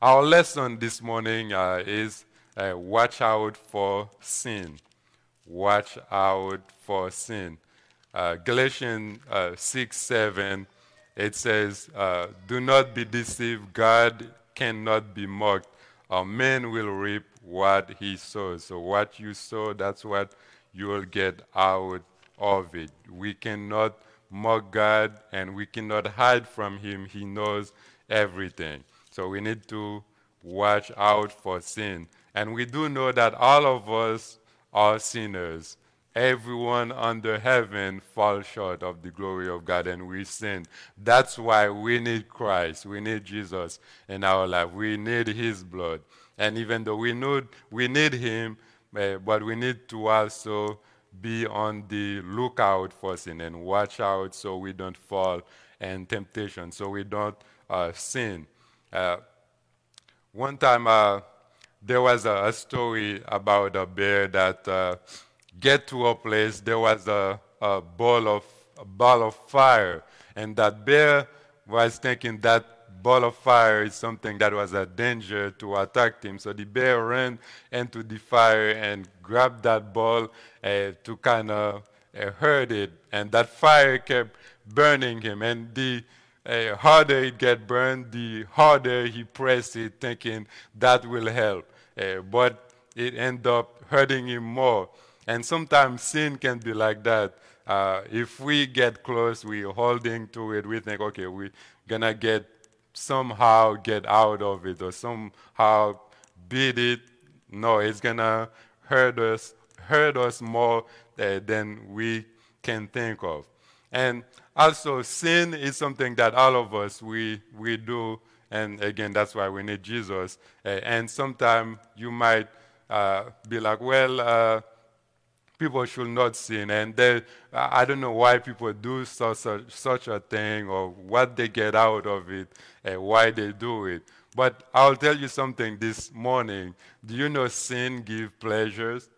Our lesson this morning uh, is uh, watch out for sin. Watch out for sin. Uh, Galatians uh, 6 7, it says, uh, Do not be deceived, God cannot be mocked. A man will reap what he sows. So, what you sow, that's what you will get out of it. We cannot mock God and we cannot hide from Him. He knows everything. So we need to watch out for sin. And we do know that all of us are sinners. Everyone under heaven falls short of the glory of God and we sin. That's why we need Christ. We need Jesus in our life. We need His blood. And even though we know we need Him, uh, but we need to also be on the lookout for sin and watch out so we don't fall in temptation, so we don't uh, sin. Uh, one time uh, there was a, a, story about a bear that uh, get to a place there was a, a ball of a ball of fire, and that bear was thinking that ball of fire is something that was a danger to attack him. So the bear ran into the fire and grabbed that ball uh, to kind of uh, hurt it. And that fire kept burning him. And the uh, harder it get burned, the harder he pressed it, thinking that will help. Uh, but it ended up hurting him more. And sometimes sin can be like that. Uh, if we get close, we're holding to it, we think, okay, we're to get somehow get out of it or somehow beat it. No, it's gonna hurt us, hurt us more uh, than we can think of. And also, sin is something that all of us we we do, and again, that's why we need Jesus. Uh, and sometimes you might uh, be like, well uh, people should not sin. And they, I don't know why people do such a, such a thing or what they get out of it and why they do it. But I'll tell you something this morning. Do you know sin gives pleasures?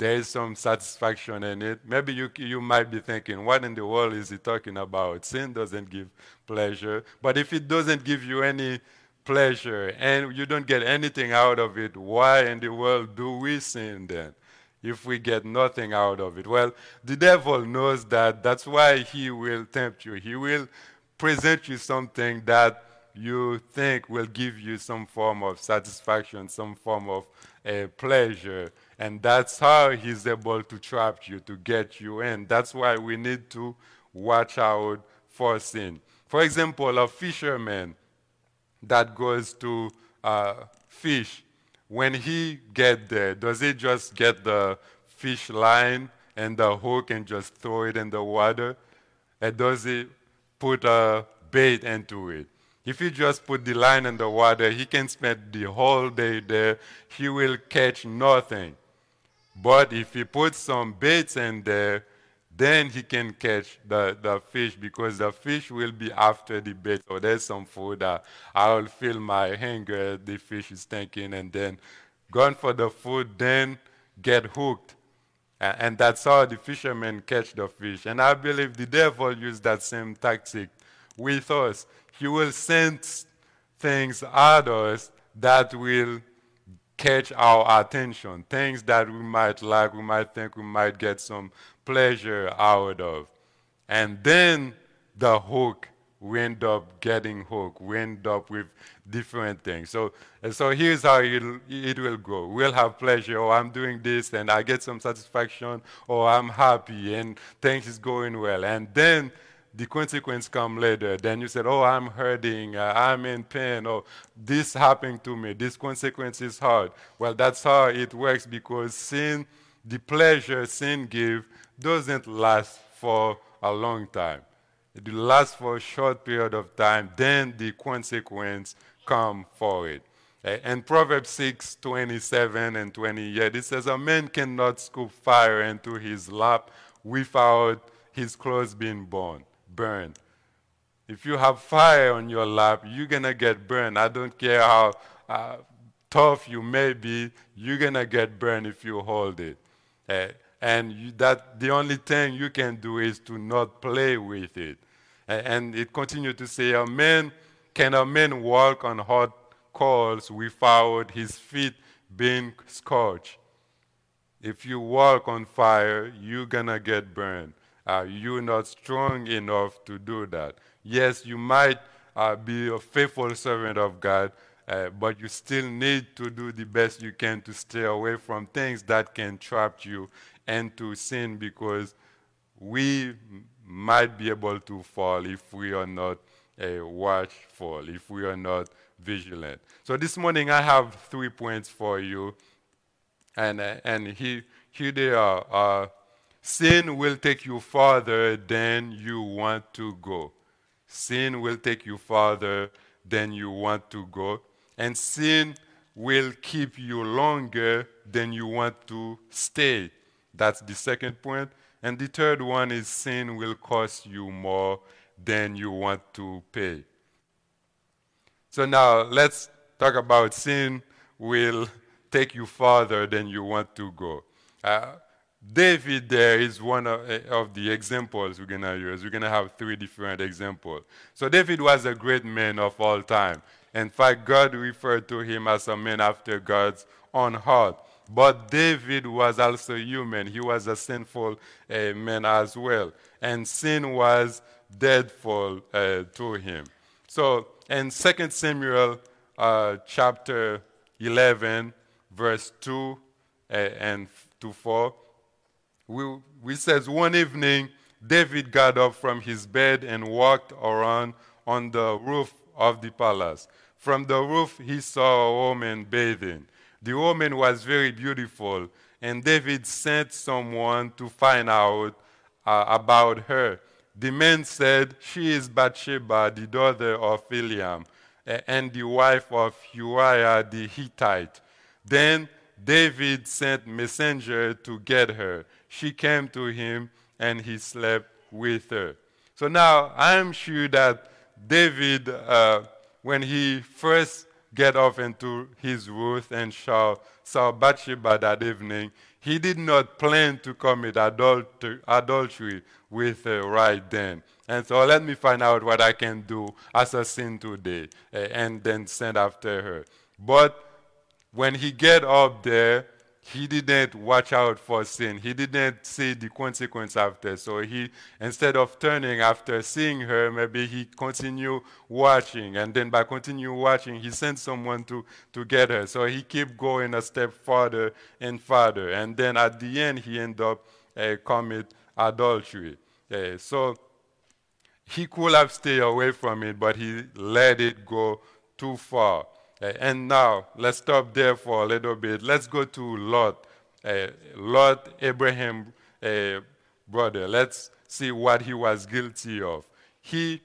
There is some satisfaction in it. Maybe you, you might be thinking, what in the world is he talking about? Sin doesn't give pleasure. But if it doesn't give you any pleasure and you don't get anything out of it, why in the world do we sin then? if we get nothing out of it? Well, the devil knows that. That's why he will tempt you. He will present you something that you think will give you some form of satisfaction, some form of uh, pleasure. And that's how he's able to trap you, to get you in. That's why we need to watch out for sin. For example, a fisherman that goes to uh, fish when he get there, does he just get the fish line and the hook and just throw it in the water? And does he put a bait into it? If he just put the line in the water, he can spend the whole day there. He will catch nothing. But if he puts some baits in there, then he can catch the, the fish because the fish will be after the bait. So there's some food that I'll feel my hunger, the fish is thinking, and then gone for the food, then get hooked. And that's how the fishermen catch the fish. And I believe the devil used that same tactic with us. He will send things at us that will catch our attention, things that we might like, we might think we might get some pleasure out of. And then the hook, we end up getting hooked. We end up with different things. So, so here's how it, it will go. We'll have pleasure, or oh, I'm doing this and I get some satisfaction, or I'm happy and things is going well. And then the consequence come later. Then you said, oh, I'm hurting, uh, I'm in pain, or this happened to me, this consequence is hard. Well, that's how it works because sin, the pleasure sin give, doesn't last for a long time. It lasts for a short period of time, then the consequence come for it. And Proverbs 6, 27 and 28, it says, A man cannot scoop fire into his lap without his clothes being burned burned. If you have fire on your lap, you're going to get burned. I don't care how uh, tough you may be, you're going to get burned if you hold it. Uh, and you, that the only thing you can do is to not play with it. Uh, and it continued to say, a man, can a man walk on hot coals without his feet being scorched. If you walk on fire, you're gonna get burned. Uh, you're not strong enough to do that. Yes, you might uh, be a faithful servant of God, uh, but you still need to do the best you can to stay away from things that can trap you and to sin because we might be able to fall if we are not uh, watchful, if we are not vigilant. So this morning I have three points for you, and uh, and he, here they are. Sin will take you farther than you want to go. Sin will take you farther than you want to go, and sin will keep you longer than you want to stay. That's the second point. And the third one is sin will cost you more than you want to pay. So now let's talk about sin will take you farther than you want to go. Uh, David there is one of, uh, of the examples we're going to use. We're going to have three different examples. So David was a great man of all time. In fact, God referred to him as a man after God's own heart. But David was also human. He was a sinful uh, man as well. And sin was deadful uh, to him. So in 2 Samuel uh, chapter 11, verse 2 uh, and to 4, we, we says, One evening, David got up from his bed and walked around on the roof of the palace. From the roof, he saw a woman bathing. The woman was very beautiful, and David sent someone to find out uh, about her. The man said, She is Bathsheba, the daughter of Eliam, and the wife of Uriah the Hittite. Then David sent messenger to get her. She came to him, and he slept with her. So now I'm sure that David, uh, when he first get off into his roof and saw, saw Bathsheba that evening, he did not plan to commit adultery with her right then. And so let me find out what I can do as a sin today, uh, and then send after her. But when he get up there, he didn't watch out for sin. He didn't see the consequence after. So he, instead of turning after seeing her, maybe he continue watching. And then by continue watching, he sent someone to, to get her. So he kept going a step farther and farther. And then at the end, he end up uh, commit adultery. Uh, so he could have stayed away from it, but he let it go too far. Uh, and now, let's stop there for a little bit. Let's go to Lot. Uh, Lot, Abraham uh, brother. Let's see what he was guilty of. He,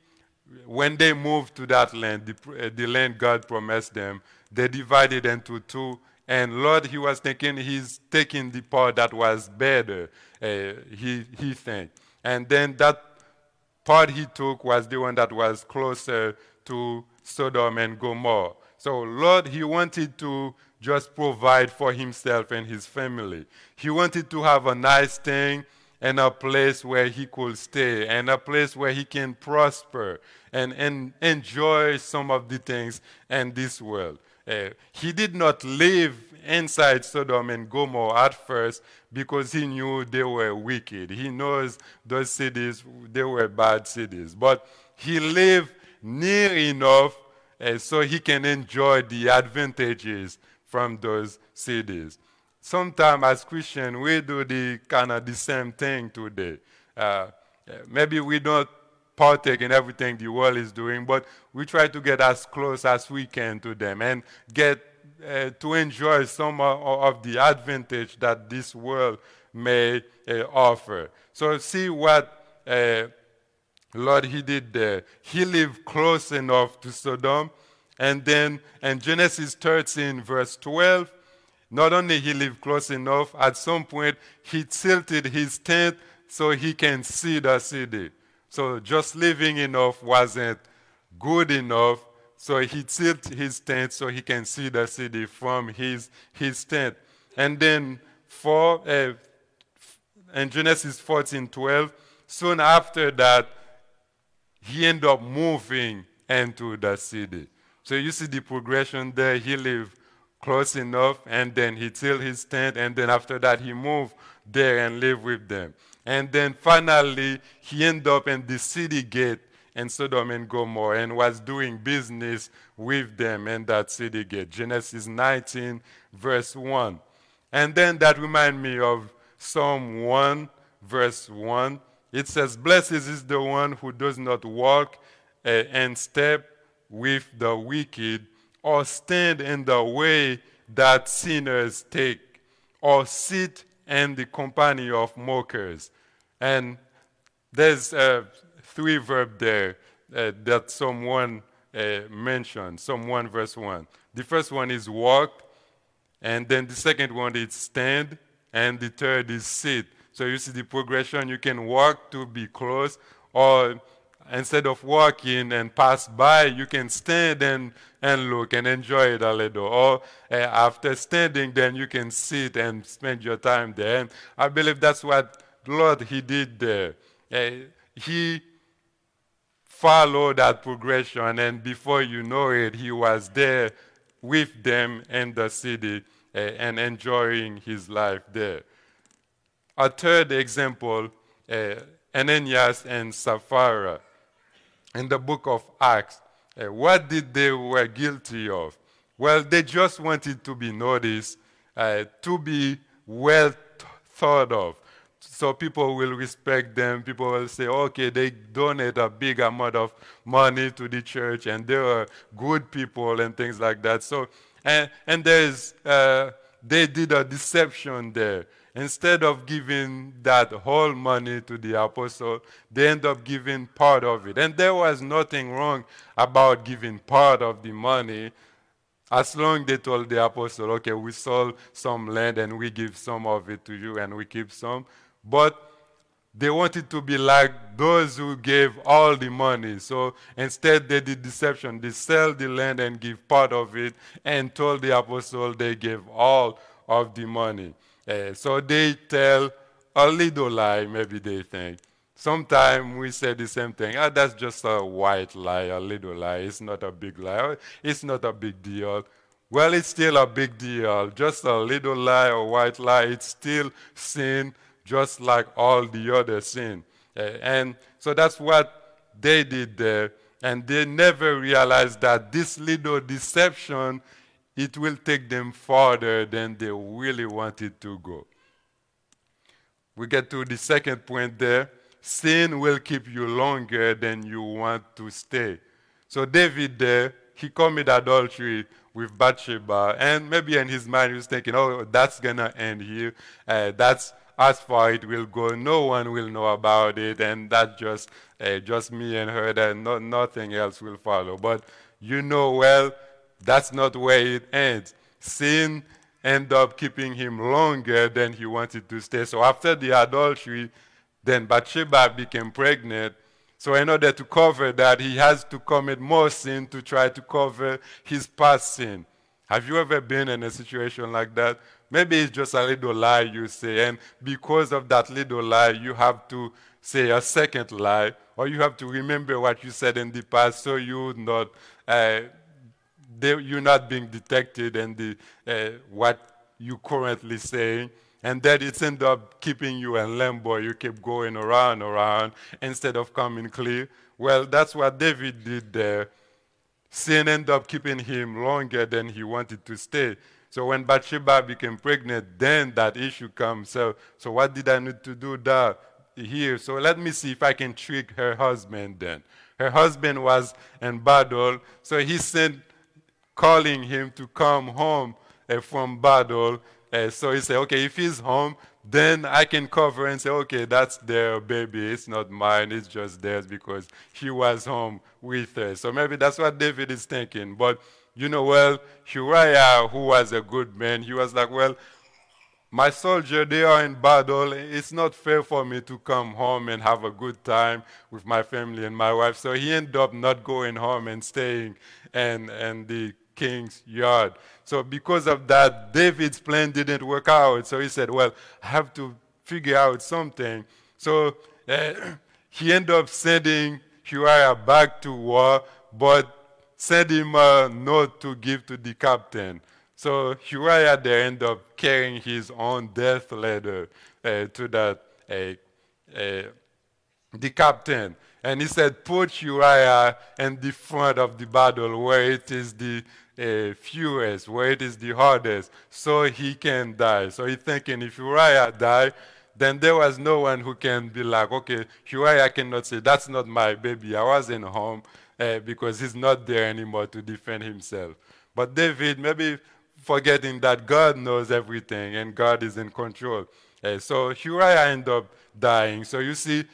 when they moved to that land, the, the land God promised them, they divided into two. And Lot, he was thinking he's taking the part that was better, he, he think. And then that part he took was the one that was closer to Sodom and Gomorrah. So, Lot, He wanted to just provide for Himself and His family. He wanted to have a nice thing and a place where He could stay and a place where He can prosper and, and enjoy some of the things in this world. Uh, he did not live inside Sodom and Gomorrah at first because he knew they were wicked. He knows those cities, they were bad cities. But he lived near enough uh, so he can enjoy the advantages from those cities. Sometimes as Christians, we do the kind of the same thing today. Uh, maybe we don't partake in everything the world is doing, but we try to get as close as we can to them and get uh, to enjoy some of, of, the advantage that this world may uh, offer. So see what uh, Lot, he did there. He lived close enough to Sodom. And then in Genesis 13, verse 12, not only he lived close enough, at some point he tilted his tent so he can see the city. So just living enough wasn't good enough. So he tilted his tent so he can see the city from his, his tent. And then for uh, in Genesis 14, 12, soon after that, he ended up moving into the city. So you see the progression there. He lived close enough, and then he tilled his tent, and then after that he moved there and lived with them. And then finally he ended up in the city gate in Sodom and Gomorrah and was doing business with them in that city gate. Genesis 19, verse 1. And then that reminds me of Psalm 1, verse 1. It says, Blessed is the one who does not walk uh, and step with the wicked, or stand in the way that sinners take, or sit in the company of mockers. And there's uh, three verb there uh, that someone uh, mentioned, Psalm 1 verse 1. The first one is walk, and then the second one is stand, and the third is sit. So you see the progression. You can walk to be close, or instead of walking and pass by, you can stand and, and look and enjoy it a little. Or uh, after standing, then you can sit and spend your time there. And I believe that's what Lot He did there. Uh, he followed that progression, and before you know it, He was there with them in the city uh, and enjoying His life there. A third example, uh, Ananias and Sapphira in the book of Acts, uh, what did they were guilty of? Well, they just wanted to be noticed, uh, to be well thought of. So people will respect them. People will say, okay, they donate a big amount of money to the church and they are good people and things like that. So, and, and there's, uh, they did a deception there. Instead of giving that whole money to the apostle, they end up giving part of it. And there was nothing wrong about giving part of the money as long they told the apostle, okay, we sold some land and we give some of it to you and we keep some. But they wanted to be like those who gave all the money. So instead, they did deception. They sell the land and give part of it and told the apostle they gave all of the money. Uh, so they tell a little lie, maybe they think. Sometimes we say the same thing. Ah, that's just a white lie, a little lie. It's not a big lie. It's not a big deal. Well, it's still a big deal. Just a little lie or white lie, it's still sin, just like all the other sin. Uh, and so that's what they did there. And they never realized that this little deception it will take them farther than they really wanted to go. We get to the second point there. Sin will keep you longer than you want to stay. So David there, he committed adultery with Bathsheba, and maybe in his mind he was thinking, "Oh, that's gonna end here. Uh, that's as far it will go. No one will know about it, and that's just uh, just me and her. And no, nothing else will follow." But you know well that's not where it ends. Sin ended up keeping him longer than he wanted to stay. So after the adultery, then Bathsheba became pregnant. So in order to cover that, he has to commit more sin to try to cover his past sin. Have you ever been in a situation like that? Maybe it's just a little lie you say, and because of that little lie, you have to say a second lie, or you have to remember what you said in the past so you would not uh, they, you're not being detected and the, uh, what you currently saying, and that it's end up keeping you in limbo. You keep going around, around instead of coming clear. Well, that's what David did there. Sin ended up keeping him longer than he wanted to stay. So when Bathsheba became pregnant, then that issue comes. So, so what did I need to do there? Here. So let me see if I can trick her husband then. Her husband was in battle, so he sent calling him to come home uh, from battle. Uh, so he said, okay, if he's home, then I can cover and say, okay, that's their baby. It's not mine. It's just theirs because he was home with her. So maybe that's what David is thinking. But you know, well, Uriah, who was a good man, he was like, well, my soldier, they are in battle. It's not fair for me to come home and have a good time with my family and my wife. So he ended up not going home and staying and, and the king's yard. So because of that, David's plan didn't work out. So he said, Well, I have to figure out something. So uh, he ended up sending Uriah back to war, but send him a note to give to the captain. So Uriah there end up carrying his own death letter uh, to that uh, uh, the captain. And he said, Put Uriah in the front of the battle where it is the uh, fewest, where it is the hardest, so he can die. So he's thinking if Uriah die, then there was no one who can be like, okay, Uriah cannot say, that's not my baby. I wasn't home uh, because he's not there anymore to defend himself. But David, maybe forgetting that God knows everything and God is in control. Uh, so Uriah ended up dying. So you see,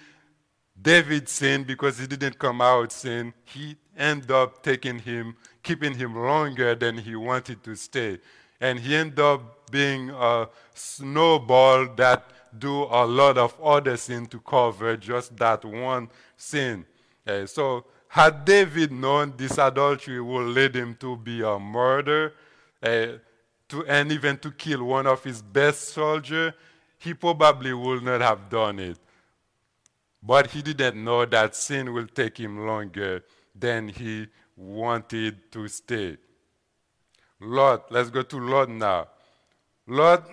David sinned because he didn't come out sin. He ended up taking him, keeping him longer than he wanted to stay. And he ended up being a snowball that do a lot of other sin to cover just that one sin. Uh, so had David known this adultery would lead him to be a murderer, uh, to, and even to kill one of his best soldiers, he probably would not have done it. But he didn't know that sin will take him longer than he wanted to stay. Lot, let's go to Lot now. Lot,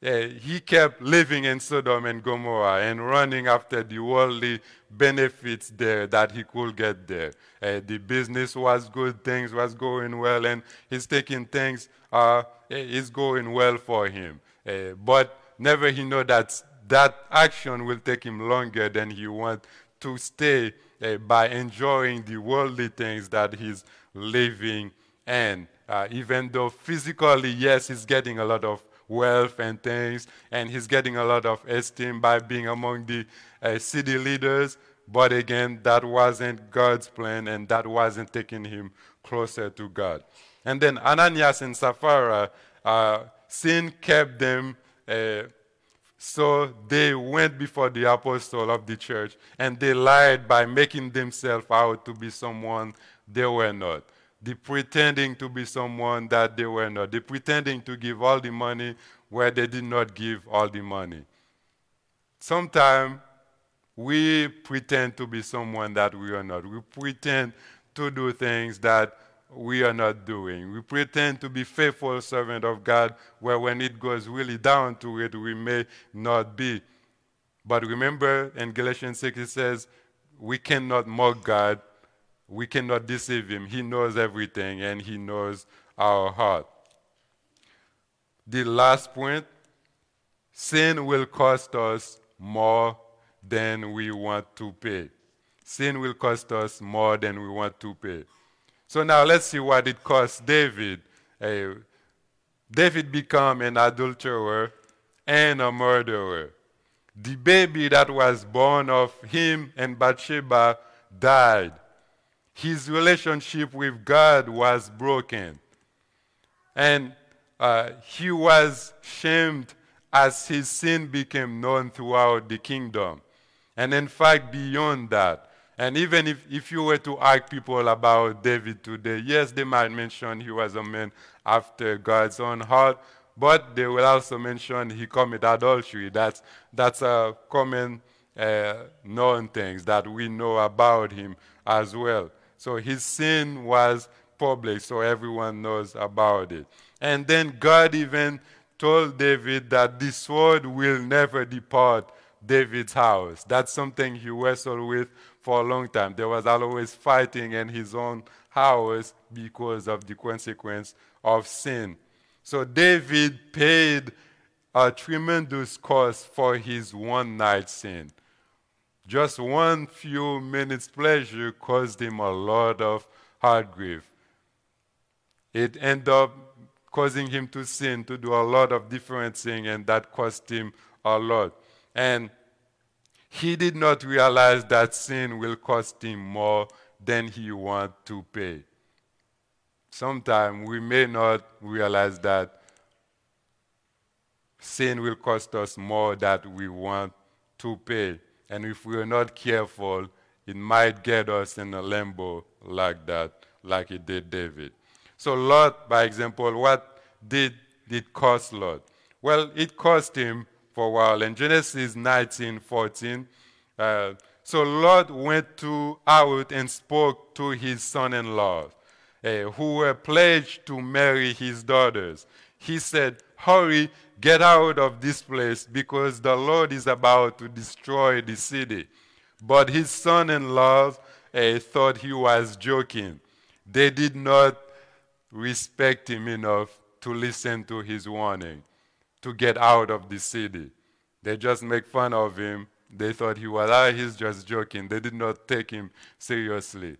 yeah, he kept living in Sodom and Gomorrah and running after the worldly benefits there that he could get there. Uh, the business was good, things was going well, and he's taking things, uh, is going well for him. Uh, but never he know that that action will take him longer than he want to stay uh, by enjoying the worldly things that he's living in. Uh, even though physically, yes, he's getting a lot of wealth and things, and he's getting a lot of esteem by being among the uh, city leaders. But again, that wasn't God's plan, and that wasn't taking him closer to God. And then Ananias and Sapphira, uh, sin kept them uh, so they went before the apostle of the church and they lied by making themselves out to be someone they were not. They pretending to be someone that they were not. They pretending to give all the money where they did not give all the money. Sometimes we pretend to be someone that we are not. We pretend to do things that we are not doing. We pretend to be faithful servant of God, where when it goes really down to it, we may not be. But remember in Galatians 6, it says, we cannot mock God, we cannot deceive him. He knows everything and he knows our heart. The last point sin will cost us more than we want to pay. Sin will cost us more than we want to pay. So now let's see what it cost David. Uh, David became an adulterer and a murderer. The baby that was born of him and Bathsheba died. His relationship with God was broken. And uh, he was shamed as his sin became known throughout the kingdom. And in fact, beyond that, and even if, if you were to ask people about David today, yes, they might mention he was a man after God's own heart, but they will also mention he committed adultery. That's, that's a common uh, known things that we know about him as well. So his sin was public, so everyone knows about it. And then God even told David that the sword will never depart David's house. That's something he wrestled with for a long time. There was always fighting in his own house because of the consequence of sin. So David paid a tremendous cost for his one night sin. Just one few minutes pleasure caused him a lot of heart grief. It ended up causing him to sin, to do a lot of different things, and that cost him a lot. And he did not realize that sin will cost him more than he want to pay. Sometimes we may not realize that sin will cost us more than we want to pay. And if we are not careful, it might get us in a limbo like that, like it did David. So Lot, by example, what did it cost Lot? Well, it cost him for a while. In Genesis 19 14, uh, so Lot went to out and spoke to his son-in-law, uh, who were pledged to marry his daughters. He said, Hurry, get out of this place, because the Lord is about to destroy the city. But his son-in-law uh, thought he was joking. They did not respect him enough to listen to his warning, to get out of the city. They just make fun of him they thought he was, ah, he's just joking. They did not take him seriously.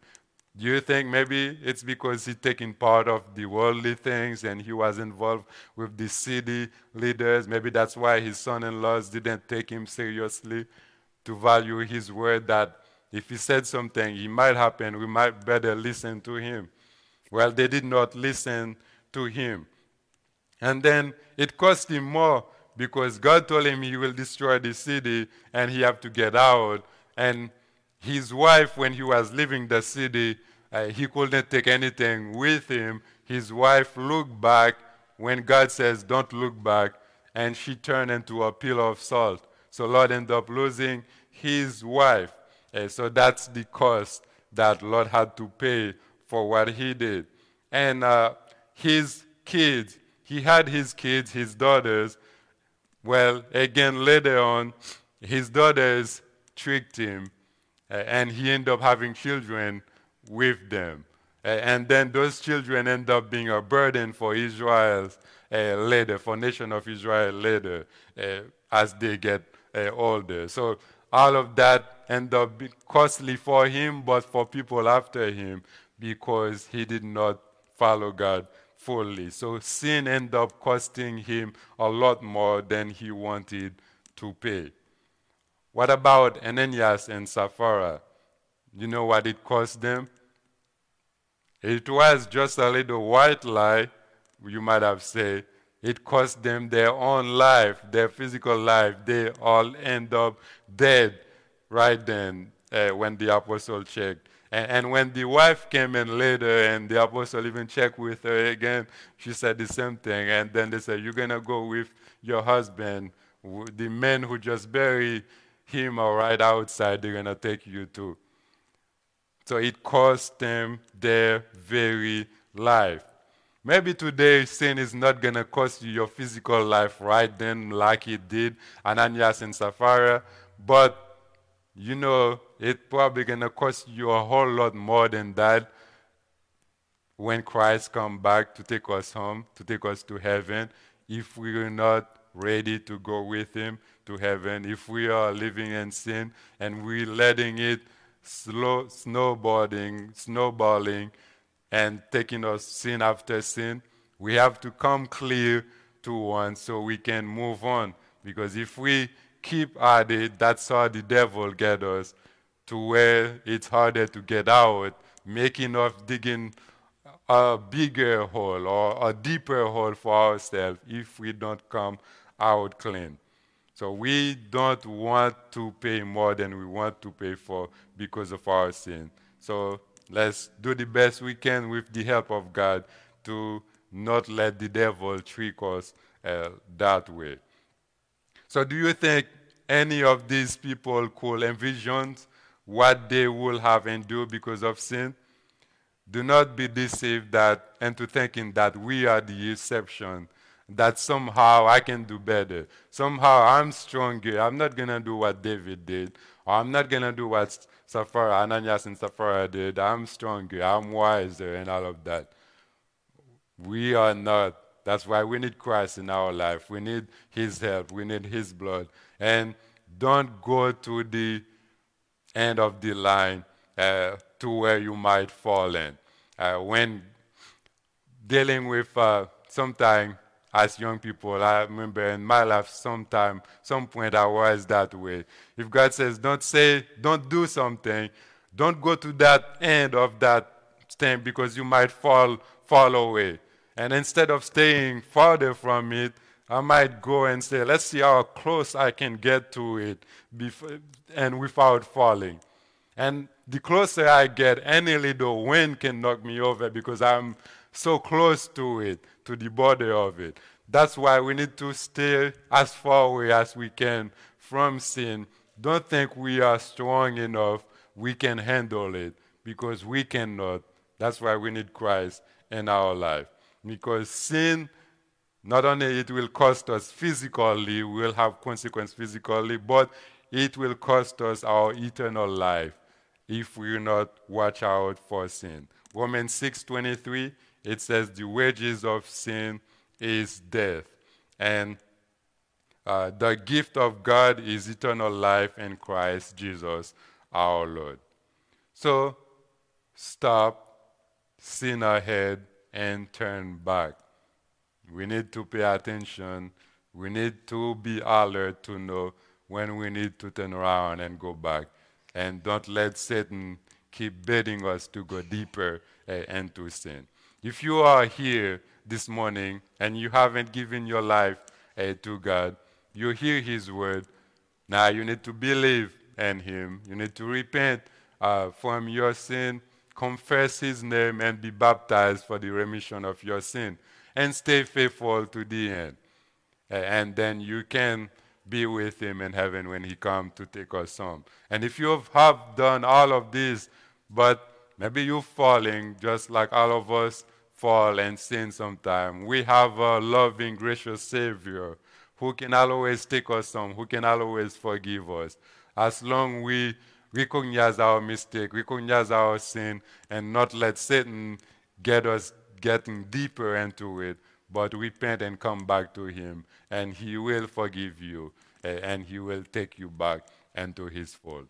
Do you think maybe it's because he's taking part of the worldly things and he was involved with the city leaders? Maybe that's why his son in laws didn't take him seriously to value his word that if he said something, it might happen. We might better listen to him. Well, they did not listen to him. And then it cost him more because God told him he will destroy the city and he have to get out. And his wife, when he was leaving the city, uh, he couldn't take anything with him. His wife looked back when God says, Don't look back, and she turned into a pillar of salt. So Lot ended up losing his wife. Uh, so that's the cost that Lot had to pay for what he did. And uh, his kids, he had his kids, his daughters, well, again, later on, his daughters tricked him, uh, and he ended up having children with them. Uh, and then those children end up being a burden for Israel uh, later, for nation of Israel later, uh, as they get uh, older. So all of that end up costly for him, but for people after him, because he did not follow God fully. So sin ended up costing him a lot more than he wanted to pay. What about Ananias and Sapphira? You know what it cost them? It was just a little white lie, you might have said. It cost them their own life, their physical life. They all end up dead right then uh, when the apostle checked. And, and, when the wife came in later and the apostle even checked with her again, she said the same thing. And then they said, You're going to go with your husband. The men who just bury him are right outside. They're going to take you too. So it cost them their very life. Maybe today sin is not going to cost you your physical life right then, like it did Ananias and Sapphira, but you know, it's probably going to cost you a whole lot more than that when Christ come back to take us home, to take us to heaven, if we are not ready to go with him to heaven, if we are living in sin and we're letting it slow, snowboarding, snowballing, and taking us sin after sin, we have to come clear to one so we can move on. Because if we keep at it, that's how the devil get us to where it's harder to get out, making us digging a bigger hole or a deeper hole for ourselves if we don't come out clean. So we don't want to pay more than we want to pay for because of our sin. So let's do the best we can with the help of God to not let the devil trick us uh, that way. So, do you think any of these people could envision what they will have endured because of sin? Do not be deceived that into thinking that we are the exception, that somehow I can do better. Somehow I'm stronger. I'm not to do what David did, or I'm not to do what Sapphira, Ananias and Sapphira did. I'm stronger. I'm wiser, and all of that. We are not. That's why we need Christ in our life. We need His help. We need His blood. And don't go to the end of the line uh, to where you might fall in. Uh, when dealing with uh, sometimes as young people, I remember in my life, sometime, some point I was that way. If God says, don't say, don't do something, don't go to that end of that thing because you might fall, fall away. And instead of staying farther from it, I might go and say, let's see how close I can get to it before, and without falling. And the closer I get, any little wind can knock me over because I'm so close to it, to the border of it. That's why we need to stay as far away as we can from sin don't think we are strong enough, we can handle it, because we cannot. That's why we need Christ in our life. Because sin, not only it will cost us physically, we will have consequence physically, but it will cost us our eternal life if we do not watch out for sin. Romans 6:23 it says the wages of sin is death and uh, the gift of God is eternal life in Christ Jesus our Lord. So stop, sin ahead, and turn back. We need to pay attention. We need to be alert to know when we need to turn around and go back. And don't let Satan keep begging us to go deeper uh, into sin. If you are here this morning and you haven't given your life uh, to God, you hear His word. Now you need to believe in Him. You need to repent uh, from your sin, confess His name, and be baptized for the remission of your sin, and stay faithful to the end. And then you can be with him in heaven when he comes to take us home. And if you have done all of this, but maybe you're falling just like all of us fall and sin sometime, we have a loving, gracious Savior who can always take us home, who can always forgive us. As long we recognize our mistake, recognize our sin, and not let Satan get us getting deeper into it, but repent and come back to Him, and He will forgive you, and He will take you back into His fold.